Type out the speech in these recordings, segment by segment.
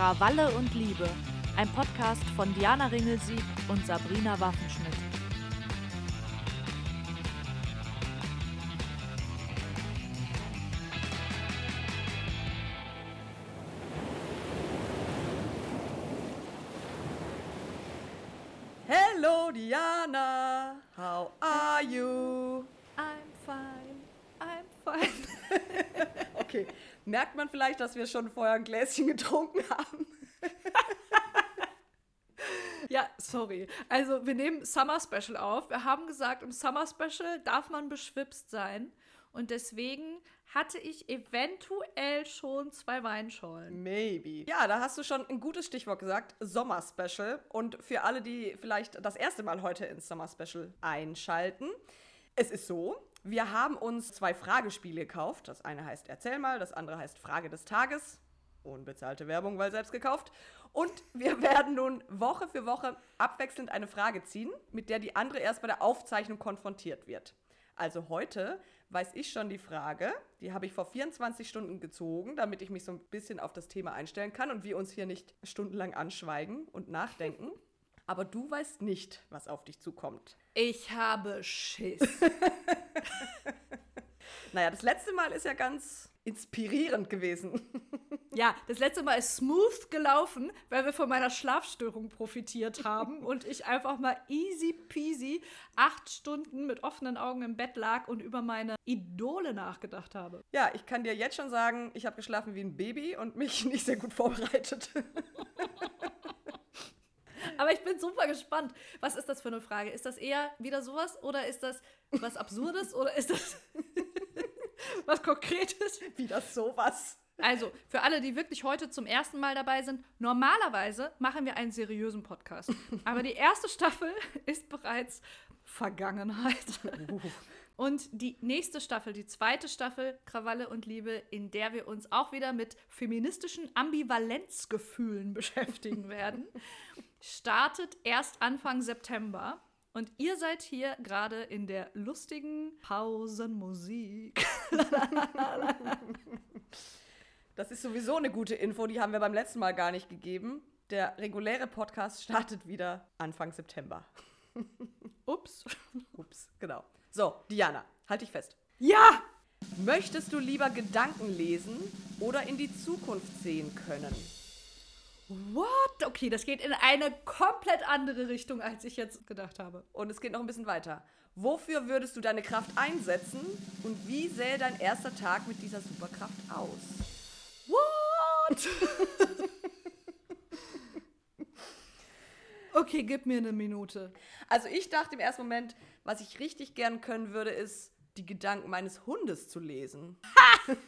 Krawalle und Liebe, ein Podcast von Diana Ringelsieg und Sabrina Waffenschmidt. Dass wir schon vorher ein Gläschen getrunken haben? Ja, sorry. Also wir nehmen Summer Special auf. Wir haben gesagt, im Summer Special darf man beschwipst sein. Und deswegen hatte ich eventuell schon zwei Weinschollen. Maybe. Ja, da hast du schon ein gutes Stichwort gesagt, Sommer-Special. Und für alle, die vielleicht das erste Mal heute ins Sommer-Special einschalten, es ist so, wir haben uns zwei Fragespiele gekauft. Das eine heißt Erzähl mal, das andere heißt Frage des Tages. Unbezahlte Werbung, weil selbst gekauft. Und wir werden nun Woche für Woche abwechselnd eine Frage ziehen, mit der die andere erst bei der Aufzeichnung konfrontiert wird. Also heute weiß ich schon die Frage, die habe ich vor 24 Stunden gezogen, damit ich mich so ein bisschen auf das Thema einstellen kann und wir uns hier nicht stundenlang anschweigen und nachdenken. Aber du weißt nicht, was auf dich zukommt. Ich habe Schiss. Naja, das letzte Mal ist ja ganz inspirierend gewesen. Ja, das letzte Mal ist smooth gelaufen, weil wir von meiner Schlafstörung profitiert haben und ich einfach mal easy peasy acht Stunden mit offenen Augen im Bett lag und über meine Idole nachgedacht habe. Ja, ich kann dir jetzt schon sagen, ich habe geschlafen wie ein Baby und mich nicht sehr gut vorbereitet. Aber ich bin super gespannt. Was ist das für eine Frage? Ist das eher wieder sowas oder ist das was Absurdes oder ist das was Konkretes? Wieder sowas. Also, für alle, die wirklich heute zum ersten Mal dabei sind, normalerweise machen wir einen seriösen Podcast. Aber die erste Staffel ist bereits Vergangenheit. Und die nächste Staffel, die zweite Staffel Krawalle und Liebe, in der wir uns auch wieder mit feministischen Ambivalenzgefühlen beschäftigen werden, startet erst Anfang September. Und ihr seid hier gerade in der lustigen Pausenmusik. Das ist sowieso eine gute Info, die haben wir beim letzten Mal gar nicht gegeben. Der reguläre Podcast startet wieder Anfang September. Ups. Ups, genau. So, Diana, halt dich fest. Ja! Möchtest du lieber Gedanken lesen oder in die Zukunft sehen können? What? Okay, das geht in eine komplett andere Richtung, als ich jetzt gedacht habe. Und es geht noch ein bisschen weiter. Wofür würdest du deine Kraft einsetzen und wie sähe dein erster Tag mit dieser Superkraft aus? What? okay, gib mir eine Minute. Also ich dachte im ersten Moment, was ich richtig gern können würde, ist die Gedanken meines Hundes zu lesen.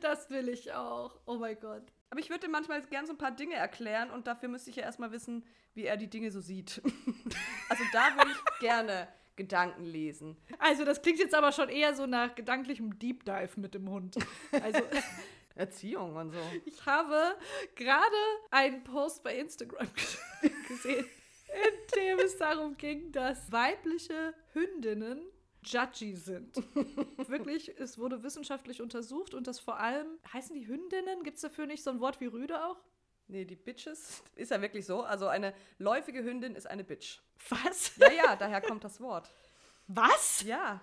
Das will ich auch. Oh mein Gott. Aber ich würde ihm manchmal gern so ein paar Dinge erklären und dafür müsste ich ja erstmal wissen, wie er die Dinge so sieht. also da würde ich gerne Gedanken lesen. Also, das klingt jetzt aber schon eher so nach gedanklichem Deep Dive mit dem Hund. Also, Erziehung und so. ich habe gerade einen Post bei Instagram gesehen, in dem es darum ging, dass weibliche Hündinnen judgy sind. Wirklich, es wurde wissenschaftlich untersucht und das vor allem, heißen die Hündinnen? Gibt es dafür nicht so ein Wort wie Rüde auch? Nee, die Bitches ist ja wirklich so. Also eine läufige Hündin ist eine Bitch. Was? Ja, ja, daher kommt das Wort. Was? Ja.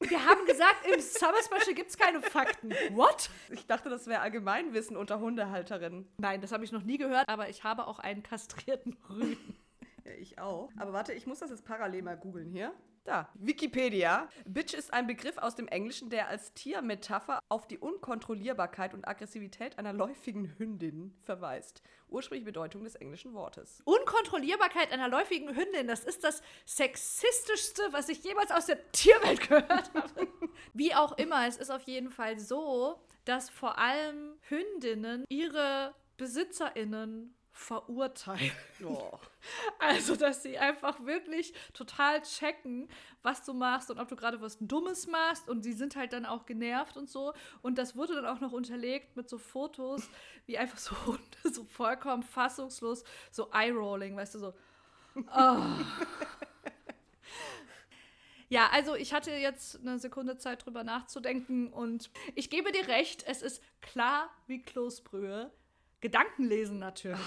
Wir haben gesagt, im Summer Special gibt es keine Fakten. What? Ich dachte, das wäre Allgemeinwissen unter Hundehalterinnen. Nein, das habe ich noch nie gehört, aber ich habe auch einen kastrierten Rüden. Ja, ich auch. Aber warte, ich muss das jetzt parallel mal googeln hier. Da, Wikipedia. Bitch ist ein Begriff aus dem Englischen, der als Tiermetapher auf die Unkontrollierbarkeit und Aggressivität einer läufigen Hündin verweist. Ursprüngliche Bedeutung des englischen Wortes. Unkontrollierbarkeit einer läufigen Hündin, das ist das sexistischste, was ich jemals aus der Tierwelt gehört habe. Wie auch immer, es ist auf jeden Fall so, dass vor allem Hündinnen ihre BesitzerInnen verurteilen. Oh. Also, dass sie einfach wirklich total checken, was du machst und ob du gerade was Dummes machst. Und sie sind halt dann auch genervt und so. Und das wurde dann auch noch unterlegt mit so Fotos, wie einfach so Hunde so vollkommen fassungslos, so Eye-Rolling, weißt du, so. Oh. Ja, also ich hatte jetzt eine Sekunde Zeit drüber nachzudenken und ich gebe dir recht, es ist klar wie Kloßbrühe. Gedankenlesen natürlich.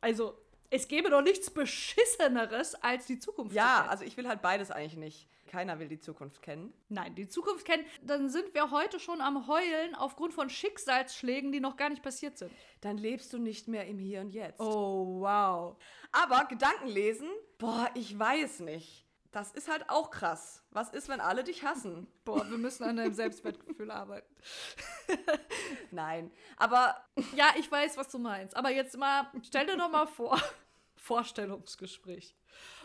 Also, es gäbe doch nichts Beschisseneres als die Zukunft. Ja, zu also ich will halt beides eigentlich nicht. Keiner will die Zukunft kennen. Nein, die Zukunft kennen, dann sind wir heute schon am Heulen aufgrund von Schicksalsschlägen, die noch gar nicht passiert sind. Dann lebst du nicht mehr im Hier und Jetzt. Oh, wow. Aber Gedanken lesen, boah, ich weiß nicht. Das ist halt auch krass. Was ist, wenn alle dich hassen? Boah, wir müssen an deinem Selbstwertgefühl arbeiten. Nein, aber Ja, ich weiß, was du meinst. Aber jetzt mal, stell dir doch mal vor, Vorstellungsgespräch.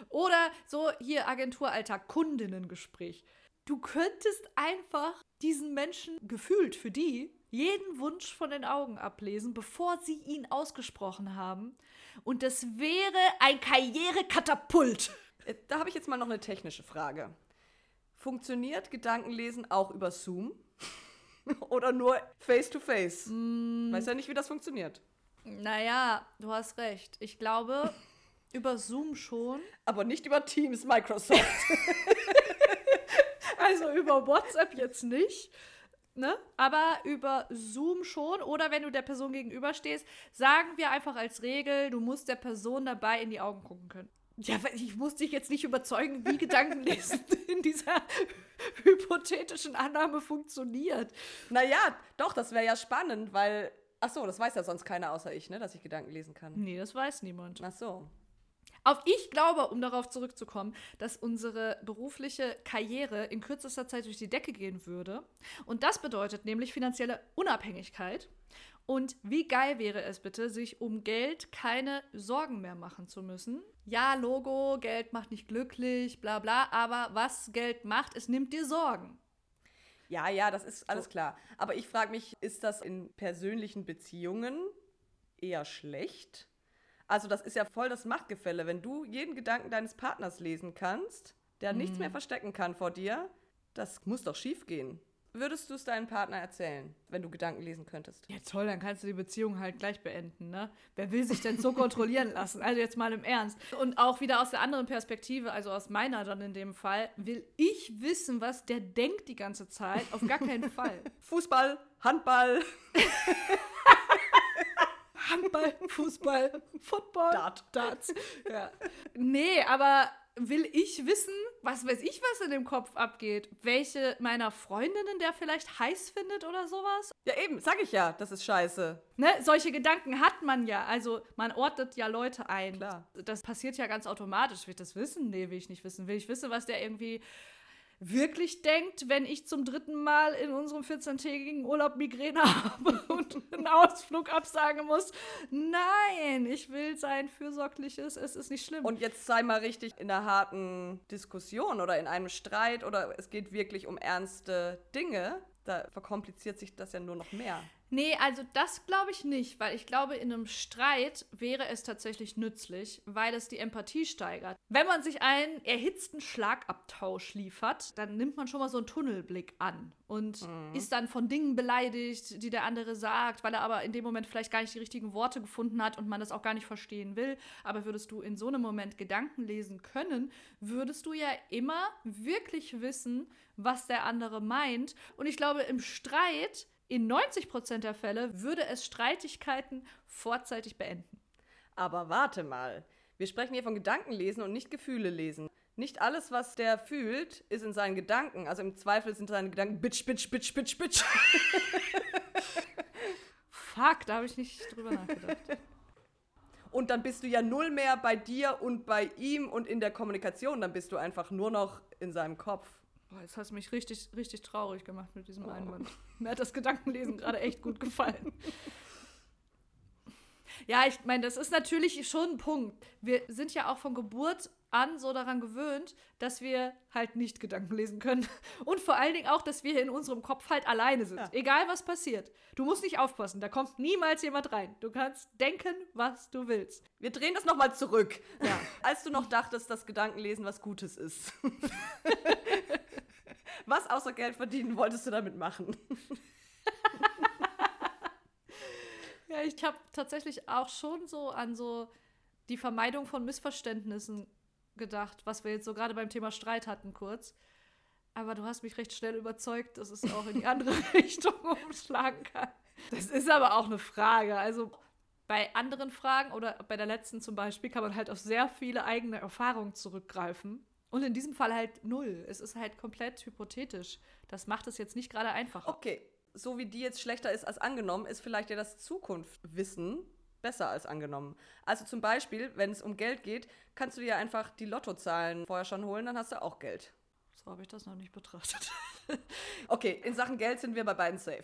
Oder so hier Agenturalltag, Kundinnengespräch. Du könntest einfach diesen Menschen gefühlt für die jeden Wunsch von den Augen ablesen, bevor sie ihn ausgesprochen haben. Und das wäre ein Karrierekatapult. Äh, da habe ich jetzt mal noch eine technische Frage. Funktioniert Gedankenlesen auch über Zoom? Oder nur face-to-face? Weiß ja nicht, wie das funktioniert. Naja, du hast recht. Ich glaube, über Zoom schon. Aber nicht über Teams, Microsoft. Also über WhatsApp jetzt nicht. Ne? Aber über Zoom schon. Oder wenn du der Person gegenüberstehst, sagen wir einfach als Regel, du musst der Person dabei in die Augen gucken können. Ja, ich muss dich jetzt nicht überzeugen, wie Gedankenlesen in dieser hypothetischen Annahme funktioniert. naja, doch, das wäre ja spannend, weil. Ach so, das weiß ja sonst keiner außer ich, ne, dass ich Gedanken lesen kann. Nee, das weiß niemand. Ach so. Auf ich glaube, um darauf zurückzukommen, dass unsere berufliche Karriere in kürzester Zeit durch die Decke gehen würde. Und das bedeutet nämlich finanzielle Unabhängigkeit. Und wie geil wäre es bitte, sich um Geld keine Sorgen mehr machen zu müssen. Ja, Logo, Geld macht nicht glücklich, bla bla, aber was Geld macht, es nimmt dir Sorgen. Ja, ja, das ist alles So. klar. Aber ich frage mich, ist das in persönlichen Beziehungen eher schlecht? Also, das ist ja voll das Machtgefälle. Wenn du jeden Gedanken deines Partners lesen kannst, der nichts mehr verstecken kann vor dir, das muss doch schief gehen. Würdest du es deinem Partner erzählen, wenn du Gedanken lesen könntest? Ja, toll, dann kannst du die Beziehung halt gleich beenden, ne? Wer will sich denn so kontrollieren lassen? Also jetzt mal im Ernst. Und auch wieder aus der anderen Perspektive, also aus meiner dann in dem Fall, will ich wissen, was der denkt die ganze Zeit? Auf gar keinen Fall. Fußball, Handball, Handball, Fußball, Football, Dart. Darts. Ja. Nee, aber will ich wissen, was weiß ich, was in dem Kopf abgeht? Welche meiner Freundinnen der vielleicht heiß findet oder sowas? Ja, eben, sag ich ja, das ist scheiße. Ne, solche Gedanken hat man ja. Also man ordnet ja Leute ein. Klar. Das passiert ja ganz automatisch. Will ich das wissen? Nee, will ich nicht wissen. Will ich wissen, was der irgendwie wirklich denkt, wenn ich zum dritten Mal in unserem 14-tägigen Urlaub Migräne habe und einen Ausflug absagen muss? Nein, ich will sein fürsorgliches, es ist nicht schlimm. Und jetzt sei mal richtig in einer harten Diskussion oder in einem Streit oder es geht wirklich um ernste Dinge. Da verkompliziert sich das ja nur noch mehr. Nee, also das glaube ich nicht, weil ich glaube, in einem Streit wäre es tatsächlich nützlich, weil es die Empathie steigert. Wenn man sich einen erhitzten Schlagabtausch liefert, dann nimmt man schon mal so einen Tunnelblick an und ist dann von Dingen beleidigt, die der andere sagt, weil er aber in dem Moment vielleicht gar nicht die richtigen Worte gefunden hat und man das auch gar nicht verstehen will. Aber würdest du in so einem Moment Gedanken lesen können, würdest du ja immer wirklich wissen, was der andere meint. Und ich glaube, im Streit in 90% der Fälle würde es Streitigkeiten vorzeitig beenden. Aber warte mal. Wir sprechen hier von Gedanken lesen und nicht Gefühle lesen. Nicht alles, was der fühlt, ist in seinen Gedanken. Also im Zweifel sind seine Gedanken bitch, bitch, bitch, bitch, bitch. Fuck, da habe ich nicht drüber nachgedacht. Und dann bist du ja null mehr bei dir und bei ihm und in der Kommunikation. Dann bist du einfach nur noch in seinem Kopf. Boah, jetzt hast du mich richtig, richtig traurig gemacht mit diesem Einwand. Mir hat das Gedankenlesen gerade echt gut gefallen. Ja, ich meine, das ist natürlich schon ein Punkt. Wir sind ja auch von Geburt an so daran gewöhnt, dass wir halt nicht Gedanken lesen können. Und vor allen Dingen auch, dass wir in unserem Kopf halt alleine sind. Ja. Egal was passiert. Du musst nicht aufpassen, da kommt niemals jemand rein. Du kannst denken, was du willst. Wir drehen das nochmal zurück. Ja. Als du noch dachtest, dass Gedankenlesen was Gutes ist. Was außer Geld verdienen wolltest du damit machen? Ja, ich habe tatsächlich auch schon so an so die Vermeidung von Missverständnissen gedacht, was wir jetzt so gerade beim Thema Streit hatten kurz. Aber du hast mich recht schnell überzeugt, dass es auch in die andere Richtung umschlagen kann. Das ist aber auch eine Frage. Also Bei anderen Fragen oder bei der letzten zum Beispiel kann man halt auf sehr viele eigene Erfahrungen zurückgreifen. Und in diesem Fall halt null. Es ist halt komplett hypothetisch. Das macht es jetzt nicht gerade einfacher. Okay, so wie die jetzt schlechter ist als angenommen, ist vielleicht ja das Zukunftwissen besser als angenommen. Also zum Beispiel, wenn es um Geld geht, kannst du dir einfach die Lottozahlen vorher schon holen, dann hast du auch Geld. So habe ich das noch nicht betrachtet. okay, in Sachen Geld sind wir bei beiden safe.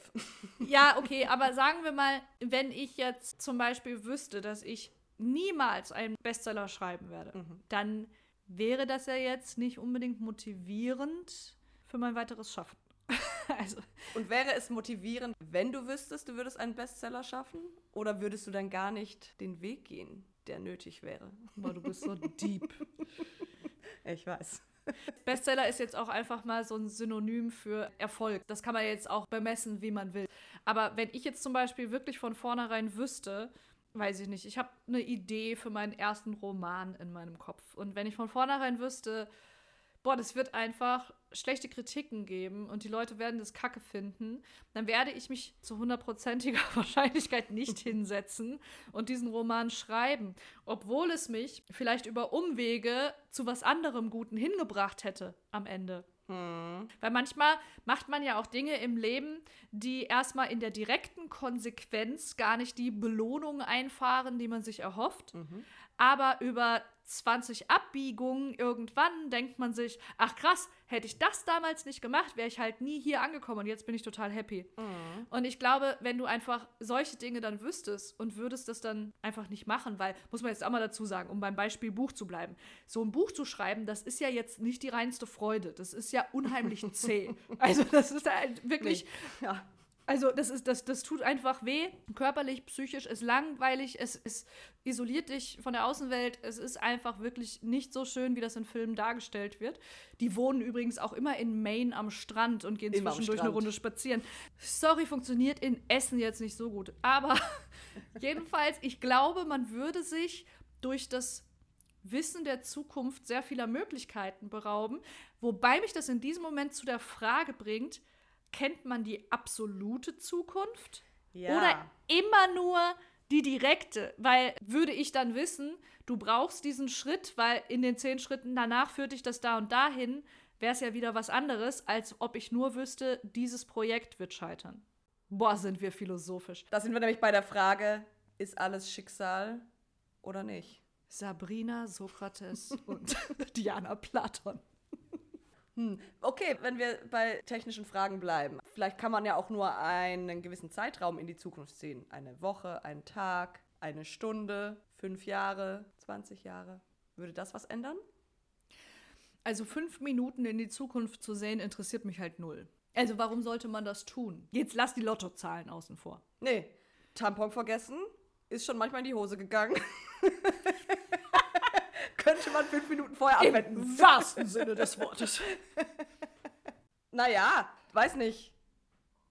ja, okay, aber sagen wir mal, wenn ich jetzt zum Beispiel wüsste, dass ich niemals einen Bestseller schreiben werde, mhm. dann wäre das ja jetzt nicht unbedingt motivierend für mein weiteres Schaffen. also. Und wäre es motivierend, wenn du wüsstest, du würdest einen Bestseller schaffen? Oder würdest du dann gar nicht den Weg gehen, der nötig wäre? Boah, du bist so deep. Ich weiß. Bestseller ist jetzt auch einfach mal so ein Synonym für Erfolg. Das kann man jetzt auch bemessen, wie man will. Aber wenn ich jetzt zum Beispiel wirklich von vornherein wüsste, weiß ich nicht, ich habe eine Idee für meinen ersten Roman in meinem Kopf. Und wenn ich von vornherein wüsste, boah, das wird einfach schlechte Kritiken geben und die Leute werden das kacke finden, dann werde ich mich zu hundertprozentiger Wahrscheinlichkeit nicht hinsetzen und diesen Roman schreiben, obwohl es mich vielleicht über Umwege zu was anderem Guten hingebracht hätte am Ende. Hm. Weil manchmal macht man ja auch Dinge im Leben, die erstmal in der direkten Konsequenz gar nicht die Belohnung einfahren, die man sich erhofft. Mhm. Aber über 20 Abbiegungen irgendwann denkt man sich, ach krass, hätte ich das damals nicht gemacht, wäre ich halt nie hier angekommen und jetzt bin ich total happy. Mhm. Und ich glaube, wenn du einfach solche Dinge dann wüsstest und würdest das dann einfach nicht machen, weil, muss man jetzt auch mal dazu sagen, um beim Beispiel Buch zu bleiben, so ein Buch zu schreiben, das ist ja jetzt nicht die reinste Freude, das ist ja unheimlich zäh. Also das ist halt wirklich, nee. ja. Also das ist, das, das tut einfach weh, körperlich, psychisch, ist langweilig, es, es isoliert dich von der Außenwelt. Es ist einfach wirklich nicht so schön, wie das in Filmen dargestellt wird. Die wohnen übrigens auch immer in Maine am Strand und gehen immer zwischendurch eine Runde spazieren. Sorry, funktioniert in Essen jetzt nicht so gut. Aber jedenfalls, ich glaube, man würde sich durch das Wissen der Zukunft sehr vieler Möglichkeiten berauben. Wobei mich das in diesem Moment zu der Frage bringt, kennt man die absolute Zukunft? Ja. Oder immer nur die direkte? Weil würde ich dann wissen, du brauchst diesen Schritt, weil in den zehn Schritten danach führt dich das da und dahin, wäre es ja wieder was anderes, als ob ich nur wüsste, dieses Projekt wird scheitern. Boah, sind wir philosophisch. Da sind wir nämlich bei der Frage, ist alles Schicksal oder nicht? Sabrina, Sokrates und Diana Platon. Hm. Okay, wenn wir bei technischen Fragen bleiben. Vielleicht kann man ja auch nur einen gewissen Zeitraum in die Zukunft sehen. Eine Woche, einen Tag, eine Stunde, fünf Jahre, 20 Jahre. Würde das was ändern? Also fünf Minuten in die Zukunft zu sehen, interessiert mich halt null. Also warum sollte man das tun? Jetzt lass die Lottozahlen außen vor. Nee, Tampon vergessen, ist schon manchmal in die Hose gegangen. könnte man fünf Minuten vorher abwenden. Im wahrsten Sinne des Wortes. naja, weiß nicht.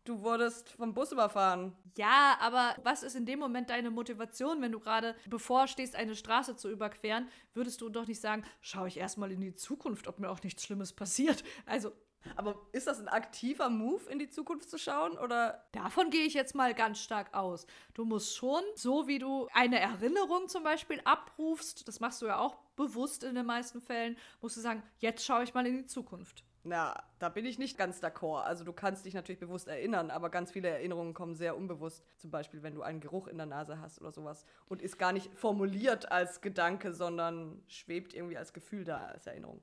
Du wurdest vom Bus überfahren. Ja, aber was ist in dem Moment deine Motivation, wenn du gerade bevorstehst, eine Straße zu überqueren? Würdest du doch nicht sagen, schau ich erstmal in die Zukunft, ob mir auch nichts Schlimmes passiert. Also, aber ist das ein aktiver Move, in die Zukunft zu schauen? Oder? Davon gehe ich jetzt mal ganz stark aus. Du musst schon, so wie du eine Erinnerung zum Beispiel abrufst, das machst du ja auch bewusst in den meisten Fällen, musst du sagen, jetzt schaue ich mal in die Zukunft. Na, da bin ich nicht ganz d'accord. Also du kannst dich natürlich bewusst erinnern, aber ganz viele Erinnerungen kommen sehr unbewusst. Zum Beispiel, wenn du einen Geruch in der Nase hast oder sowas und ist gar nicht formuliert als Gedanke, sondern schwebt irgendwie als Gefühl da, als Erinnerung.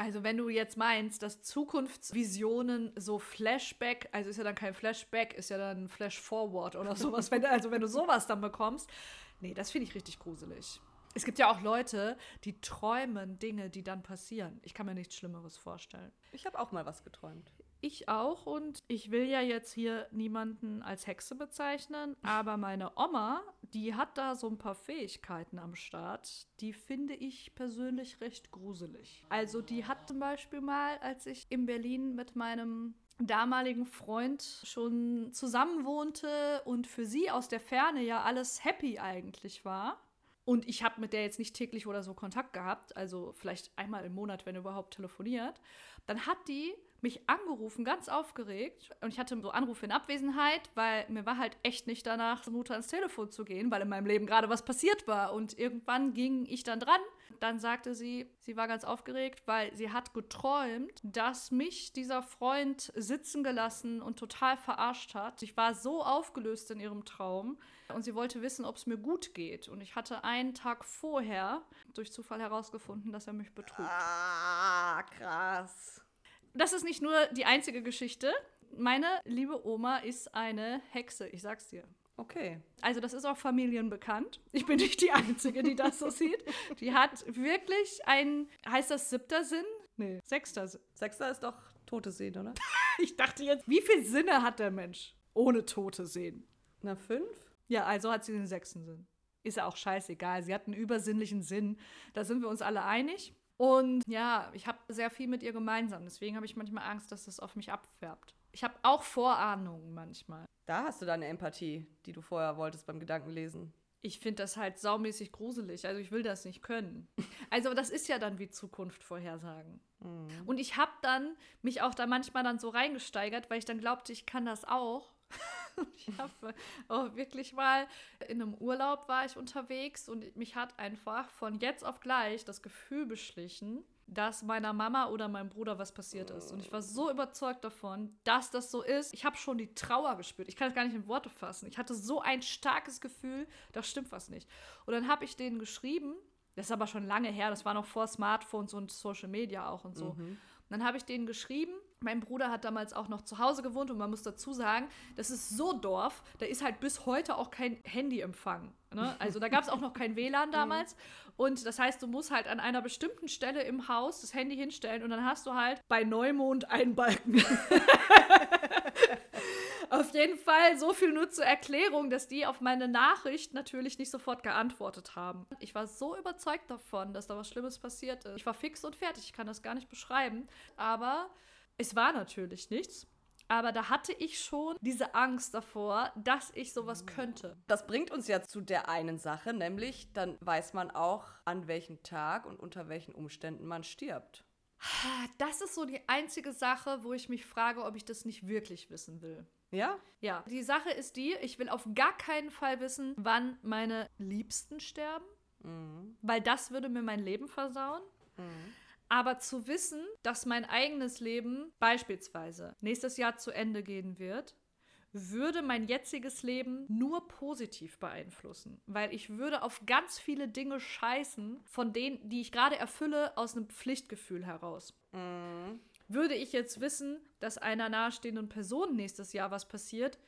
Also wenn du jetzt meinst, dass Zukunftsvisionen so Flashback, also ist ja dann kein Flashback, ist ja dann Flashforward oder sowas, wenn, also wenn du sowas dann bekommst, nee, das finde ich richtig gruselig. Es gibt ja auch Leute, die träumen Dinge, die dann passieren. Ich kann mir nichts Schlimmeres vorstellen. Ich habe auch mal was geträumt. Ich auch und ich will ja jetzt hier niemanden als Hexe bezeichnen, aber meine Oma, die hat da so ein paar Fähigkeiten am Start, die finde ich persönlich recht gruselig. Also die hat zum Beispiel mal, als ich in Berlin mit meinem damaligen Freund schon zusammen wohnte und für sie aus der Ferne ja alles happy eigentlich war. Und ich habe mit der jetzt nicht täglich oder so Kontakt gehabt, also vielleicht einmal im Monat, wenn überhaupt telefoniert. Dann hat die mich angerufen, ganz aufgeregt. Und ich hatte so Anrufe in Abwesenheit, weil mir war halt echt nicht danach, zur Mutter ans Telefon zu gehen, weil in meinem Leben gerade was passiert war. Und irgendwann ging ich dann dran. Dann sagte sie, sie war ganz aufgeregt, weil sie hat geträumt, dass mich dieser Freund sitzen gelassen und total verarscht hat. Ich war so aufgelöst in ihrem Traum und sie wollte wissen, ob es mir gut geht. Und ich hatte einen Tag vorher durch Zufall herausgefunden, dass er mich betrug. Ah, krass. Das ist nicht nur die einzige Geschichte. Meine liebe Oma ist eine Hexe, ich sag's dir. Okay. Also das ist auch familienbekannt. Ich bin nicht die Einzige, die das so sieht. Die hat wirklich ein, heißt das siebter Sinn? Nee, sechster Sinn. Sechster ist doch tote Sehen, oder? Ich dachte jetzt, wie viele Sinne hat der Mensch ohne tote Sehen? Na, fünf? Ja, also hat sie den sechsten Sinn. Ist ja auch scheißegal. Sie hat einen übersinnlichen Sinn. Da sind wir uns alle einig. Und ja, ich habe sehr viel mit ihr gemeinsam. Deswegen habe ich manchmal Angst, dass das auf mich abfärbt. Ich habe auch Vorahnungen manchmal. Da hast du deine Empathie, die du vorher wolltest beim Gedankenlesen. Ich finde das halt saumäßig gruselig. Also ich will das nicht können. Also das ist ja dann wie Zukunft vorhersagen. Mhm. Und ich habe dann mich auch da manchmal dann so reingesteigert, weil ich dann glaubte, ich kann das auch. ich habe auch wirklich mal in einem Urlaub war ich unterwegs und mich hat einfach von jetzt auf gleich das Gefühl beschlichen, dass meiner Mama oder meinem Bruder was passiert ist. Und ich war so überzeugt davon, dass das so ist. Ich habe schon die Trauer gespürt. Ich kann es gar nicht in Worte fassen. Ich hatte so ein starkes Gefühl, da stimmt was nicht. Und dann habe ich denen geschrieben, das ist aber schon lange her, das war noch vor Smartphones und Social Media auch und so. Mhm. Und dann habe ich denen geschrieben, mein Bruder hat damals auch noch zu Hause gewohnt und man muss dazu sagen, das ist so Dorf, da ist halt bis heute auch kein Handyempfang. Ne? Also da gab es auch noch kein WLAN damals. Und das heißt, du musst halt an einer bestimmten Stelle im Haus das Handy hinstellen und dann hast du halt bei Neumond einen Balken. auf jeden Fall so viel nur zur Erklärung, dass die auf meine Nachricht natürlich nicht sofort geantwortet haben. Ich war so überzeugt davon, dass da was Schlimmes passiert ist. Ich war fix und fertig, ich kann das gar nicht beschreiben. Aber es war natürlich nichts. Aber da hatte ich schon diese Angst davor, dass ich sowas könnte. Das bringt uns ja zu der einen Sache, nämlich dann weiß man auch, an welchem Tag und unter welchen Umständen man stirbt. Das ist so die einzige Sache, wo ich mich frage, ob ich das nicht wirklich wissen will. Ja? Ja. Die Sache ist die, ich will auf gar keinen Fall wissen, wann meine Liebsten sterben, mhm. weil das würde mir mein Leben versauen. Mhm. Aber zu wissen, dass mein eigenes Leben beispielsweise nächstes Jahr zu Ende gehen wird, würde mein jetziges Leben nur positiv beeinflussen, weil ich würde auf ganz viele Dinge scheißen, von denen, die ich gerade erfülle, aus einem Pflichtgefühl heraus. Mhm. Würde ich jetzt wissen, dass einer nahestehenden Person nächstes Jahr was passiert,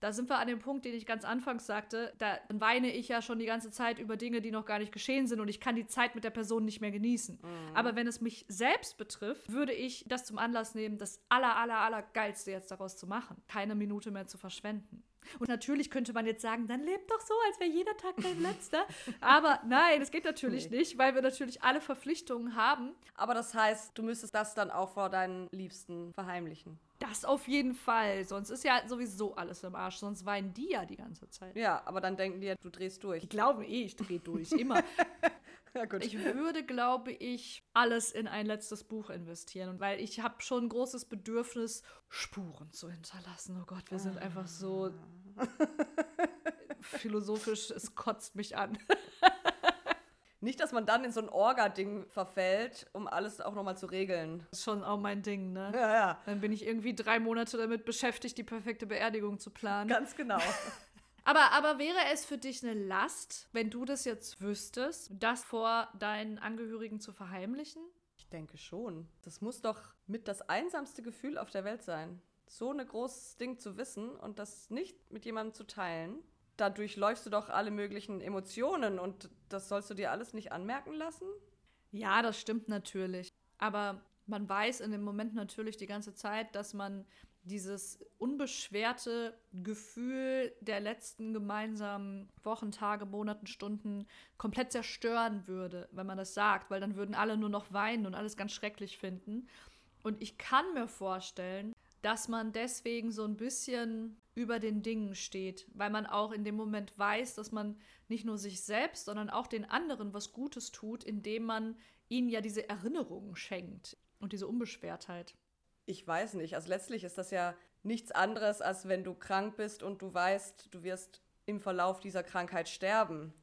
da sind wir an dem Punkt, den ich ganz anfangs sagte. Da weine ich ja schon die ganze Zeit über Dinge, die noch gar nicht geschehen sind und ich kann die Zeit mit der Person nicht mehr genießen. Mhm. Aber wenn es mich selbst betrifft, würde ich das zum Anlass nehmen, das aller, aller, aller Geilste jetzt daraus zu machen. Keine Minute mehr zu verschwenden. Und natürlich könnte man jetzt sagen, dann lebt doch so, als wäre jeder Tag dein letzter. Aber nein, das geht natürlich nee. nicht, weil wir natürlich alle Verpflichtungen haben. Aber das heißt, du müsstest das dann auch vor deinen Liebsten verheimlichen. Das auf jeden Fall. Sonst ist ja sowieso alles im Arsch. Sonst weinen die ja die ganze Zeit. Ja, aber dann denken die ja, du drehst durch. Die glauben eh, ich drehe durch. Immer. ja. Ich würde, glaube ich, alles in ein letztes Buch investieren. Weil ich habe schon ein großes Bedürfnis, Spuren zu hinterlassen. Oh Gott, wir sind einfach so ah. philosophisch. Es kotzt mich an. Nicht, dass man dann in so ein Orga-Ding verfällt, um alles auch nochmal zu regeln. Das ist schon auch mein Ding, ne? Ja, ja. Dann bin ich irgendwie drei Monate damit beschäftigt, die perfekte Beerdigung zu planen. Ganz genau. Aber, aber wäre es für dich eine Last, wenn du das jetzt wüsstest, das vor deinen Angehörigen zu verheimlichen? Ich denke schon. Das muss doch mit das einsamste Gefühl auf der Welt sein. So ein großes Ding zu wissen und das nicht mit jemandem zu teilen dadurch läufst du doch alle möglichen Emotionen und das sollst du dir alles nicht anmerken lassen? Ja, das stimmt natürlich. Aber man weiß in dem Moment natürlich die ganze Zeit, dass man dieses unbeschwerte Gefühl der letzten gemeinsamen Wochen, Tage, Monaten, Stunden komplett zerstören würde, wenn man das sagt, weil dann würden alle nur noch weinen und alles ganz schrecklich finden. Und ich kann mir vorstellen, dass man deswegen so ein bisschen über den Dingen steht, weil man auch in dem Moment weiß, dass man nicht nur sich selbst, sondern auch den anderen was Gutes tut, indem man ihnen ja diese Erinnerungen schenkt und diese Unbeschwertheit. Ich weiß nicht. Also letztlich ist das ja nichts anderes, als wenn du krank bist und du weißt, du wirst im Verlauf dieser Krankheit sterben.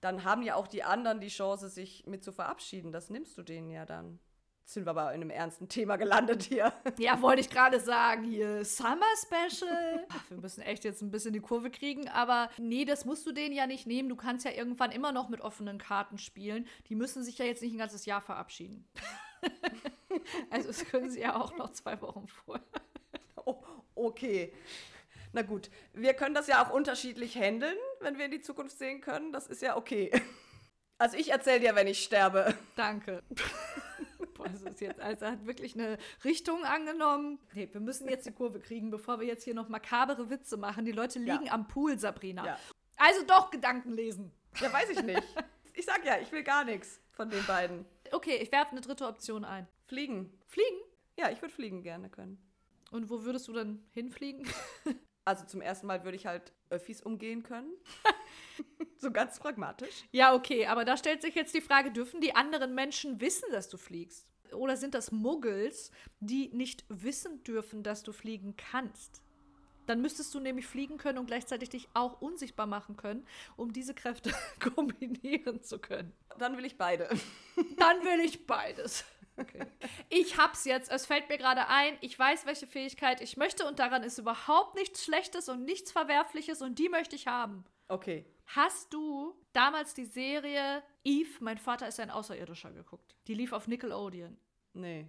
Dann haben ja auch die anderen die Chance, sich mit zu verabschieden. Das nimmst du denen ja dann. Jetzt sind wir aber in einem ernsten Thema gelandet hier. Ja, wollte ich gerade sagen, hier Summer Special. Ach, wir müssen echt jetzt ein bisschen die Kurve kriegen, aber nee, das musst du denen ja nicht nehmen. Du kannst ja irgendwann immer noch mit offenen Karten spielen. Die müssen sich ja jetzt nicht ein ganzes Jahr verabschieden. also das können sie ja auch noch zwei Wochen vorher. Oh, okay. Na gut, wir können das ja auch unterschiedlich handeln, wenn wir in die Zukunft sehen können. Das ist ja okay. Also ich erzähle dir, wenn ich sterbe. Danke. Boah, das ist jetzt, also hat wirklich eine Richtung angenommen. Nee, wir müssen jetzt die Kurve kriegen, bevor wir jetzt hier noch makabere Witze machen. Die Leute liegen ja. am Pool, Sabrina. Ja. Also doch Gedanken lesen. Ja, weiß ich nicht. Ich sag ja, ich will gar nichts von den beiden. Okay, ich werfe eine dritte Option ein. Fliegen. Fliegen? Ja, ich würde fliegen gerne können. Und wo würdest du dann hinfliegen? Also zum ersten Mal würde ich halt Öffis umgehen können. so ganz pragmatisch. Ja, okay, aber da stellt sich jetzt die Frage, dürfen die anderen Menschen wissen, dass du fliegst? Oder sind das Muggels, die nicht wissen dürfen, dass du fliegen kannst? Dann müsstest du nämlich fliegen können und gleichzeitig dich auch unsichtbar machen können, um diese Kräfte kombinieren zu können. Dann will ich beide. Dann will ich beides. Okay. Ich hab's jetzt, es fällt mir gerade ein, ich weiß, welche Fähigkeit ich möchte und daran ist überhaupt nichts Schlechtes und nichts Verwerfliches und die möchte ich haben. Okay. Hast du damals die Serie Eve, mein Vater ist ein Außerirdischer, geguckt? Die lief auf Nickelodeon. Nee.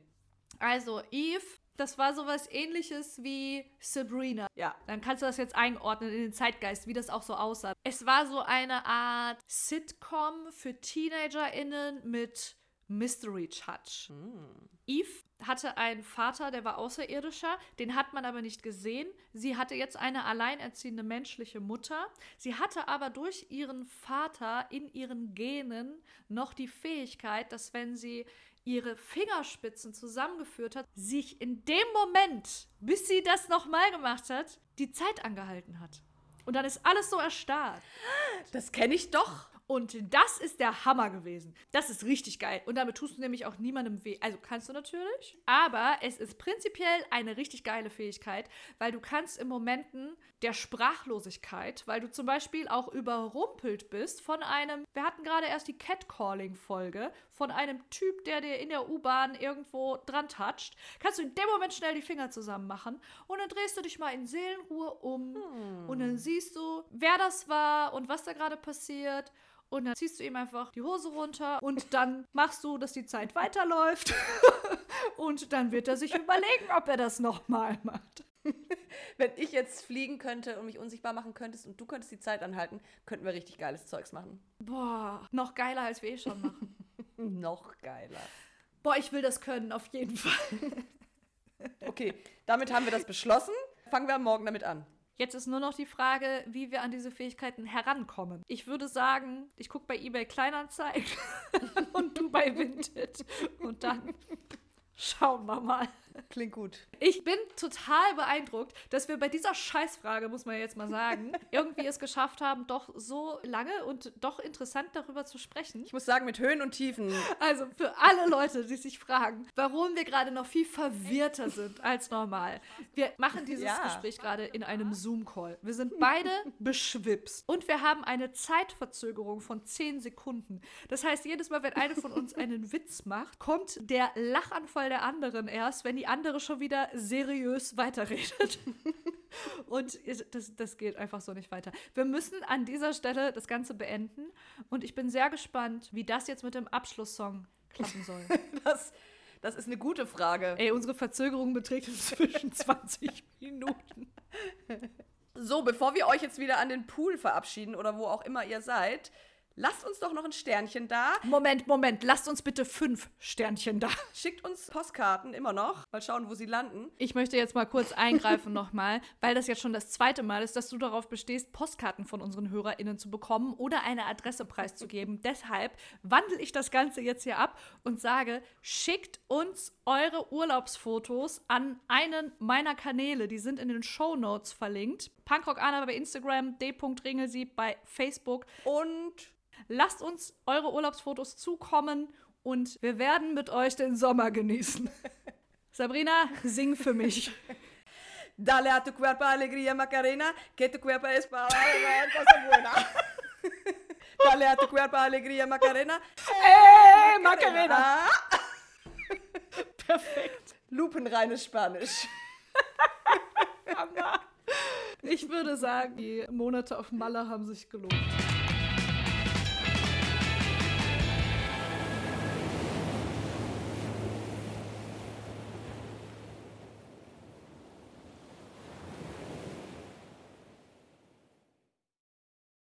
Also, Eve, das war sowas ähnliches wie Sabrina. Ja. Dann kannst du das jetzt einordnen in den Zeitgeist, wie das auch so aussah. Es war so eine Art Sitcom für TeenagerInnen mit Mystery Touch. Mm. Eve hatte einen Vater, der war außerirdischer, den hat man aber nicht gesehen. Sie hatte jetzt eine alleinerziehende menschliche Mutter. Sie hatte aber durch ihren Vater in ihren Genen noch die Fähigkeit, dass wenn sie ihre Fingerspitzen zusammengeführt hat, sich in dem Moment, bis sie das nochmal gemacht hat, die Zeit angehalten hat. Und dann ist alles so erstarrt. Das kenne ich doch. Und das ist der Hammer gewesen. Das ist richtig geil. Und damit tust du nämlich auch niemandem weh. Also kannst du natürlich, aber es ist prinzipiell eine richtig geile Fähigkeit, weil du kannst in Momenten der Sprachlosigkeit, weil du zum Beispiel auch überrumpelt bist von einem, wir hatten gerade erst die Catcalling-Folge, von einem Typ, der dir in der U-Bahn irgendwo dran toucht, kannst du in dem Moment schnell die Finger zusammen machen und dann drehst du dich mal in Seelenruhe um hm. und dann siehst du, wer das war und was da gerade passiert und dann ziehst du ihm einfach die Hose runter und dann machst du, dass die Zeit weiterläuft. und dann wird er sich überlegen, ob er das nochmal macht. Wenn ich jetzt fliegen könnte und mich unsichtbar machen könntest und du könntest die Zeit anhalten, könnten wir richtig geiles Zeugs machen. Boah, noch geiler, als wir eh schon machen. noch geiler. Boah, ich will das können, auf jeden Fall. okay, damit haben wir das beschlossen. Fangen wir morgen damit an. Jetzt ist nur noch die Frage, wie wir an diese Fähigkeiten herankommen. Ich würde sagen, ich gucke bei eBay Kleinanzeigen und du bei Vinted. Und dann schauen wir mal. Klingt gut. Ich bin total beeindruckt, dass wir bei dieser Scheißfrage, muss man jetzt mal sagen, irgendwie es geschafft haben, doch so lange und doch interessant darüber zu sprechen. Ich muss sagen, mit Höhen und Tiefen. Also für alle Leute, die sich fragen, warum wir gerade noch viel verwirrter sind als normal. Wir machen dieses ja. Gespräch gerade in einem Zoom-Call. Wir sind beide beschwipst und wir haben eine Zeitverzögerung von 10 Sekunden. Das heißt, jedes Mal, wenn eine von uns einen Witz macht, kommt der Lachanfall der anderen erst, wenn die andere schon wieder seriös weiterredet. und das, das geht einfach so nicht weiter. Wir müssen an dieser Stelle das Ganze beenden. Und ich bin sehr gespannt, wie das jetzt mit dem Abschlusssong klappen soll. das, das ist eine gute Frage. Ey, unsere Verzögerung beträgt inzwischen 20 Minuten. So, bevor wir euch jetzt wieder an den Pool verabschieden oder wo auch immer ihr seid, Lasst uns doch noch ein Sternchen da. Moment, Moment, lasst uns bitte fünf Sternchen da. Schickt uns Postkarten immer noch. Mal schauen, wo sie landen. Ich möchte jetzt mal kurz eingreifen nochmal, weil das jetzt schon das zweite Mal ist, dass du darauf bestehst, Postkarten von unseren HörerInnen zu bekommen oder eine Adresse preiszugeben. Deshalb wandle ich das Ganze jetzt hier ab und sage, schickt uns eure Urlaubsfotos an einen meiner Kanäle. Die sind in den Show Notes verlinkt. Punkrock Anna bei Instagram, d.ringelsieb bei Facebook. Und Lasst uns eure Urlaubsfotos zukommen und wir werden mit euch den Sommer genießen. Sabrina, sing für mich. Dale a tu cuerpo alegría Macarena, que tu cuerpo es para cosa buena. Dale a tu cuerpo alegría Macarena. Hey, Macarena! Perfekt. Lupenreines Spanisch. Ich würde sagen, die Monate auf Malle haben sich gelohnt.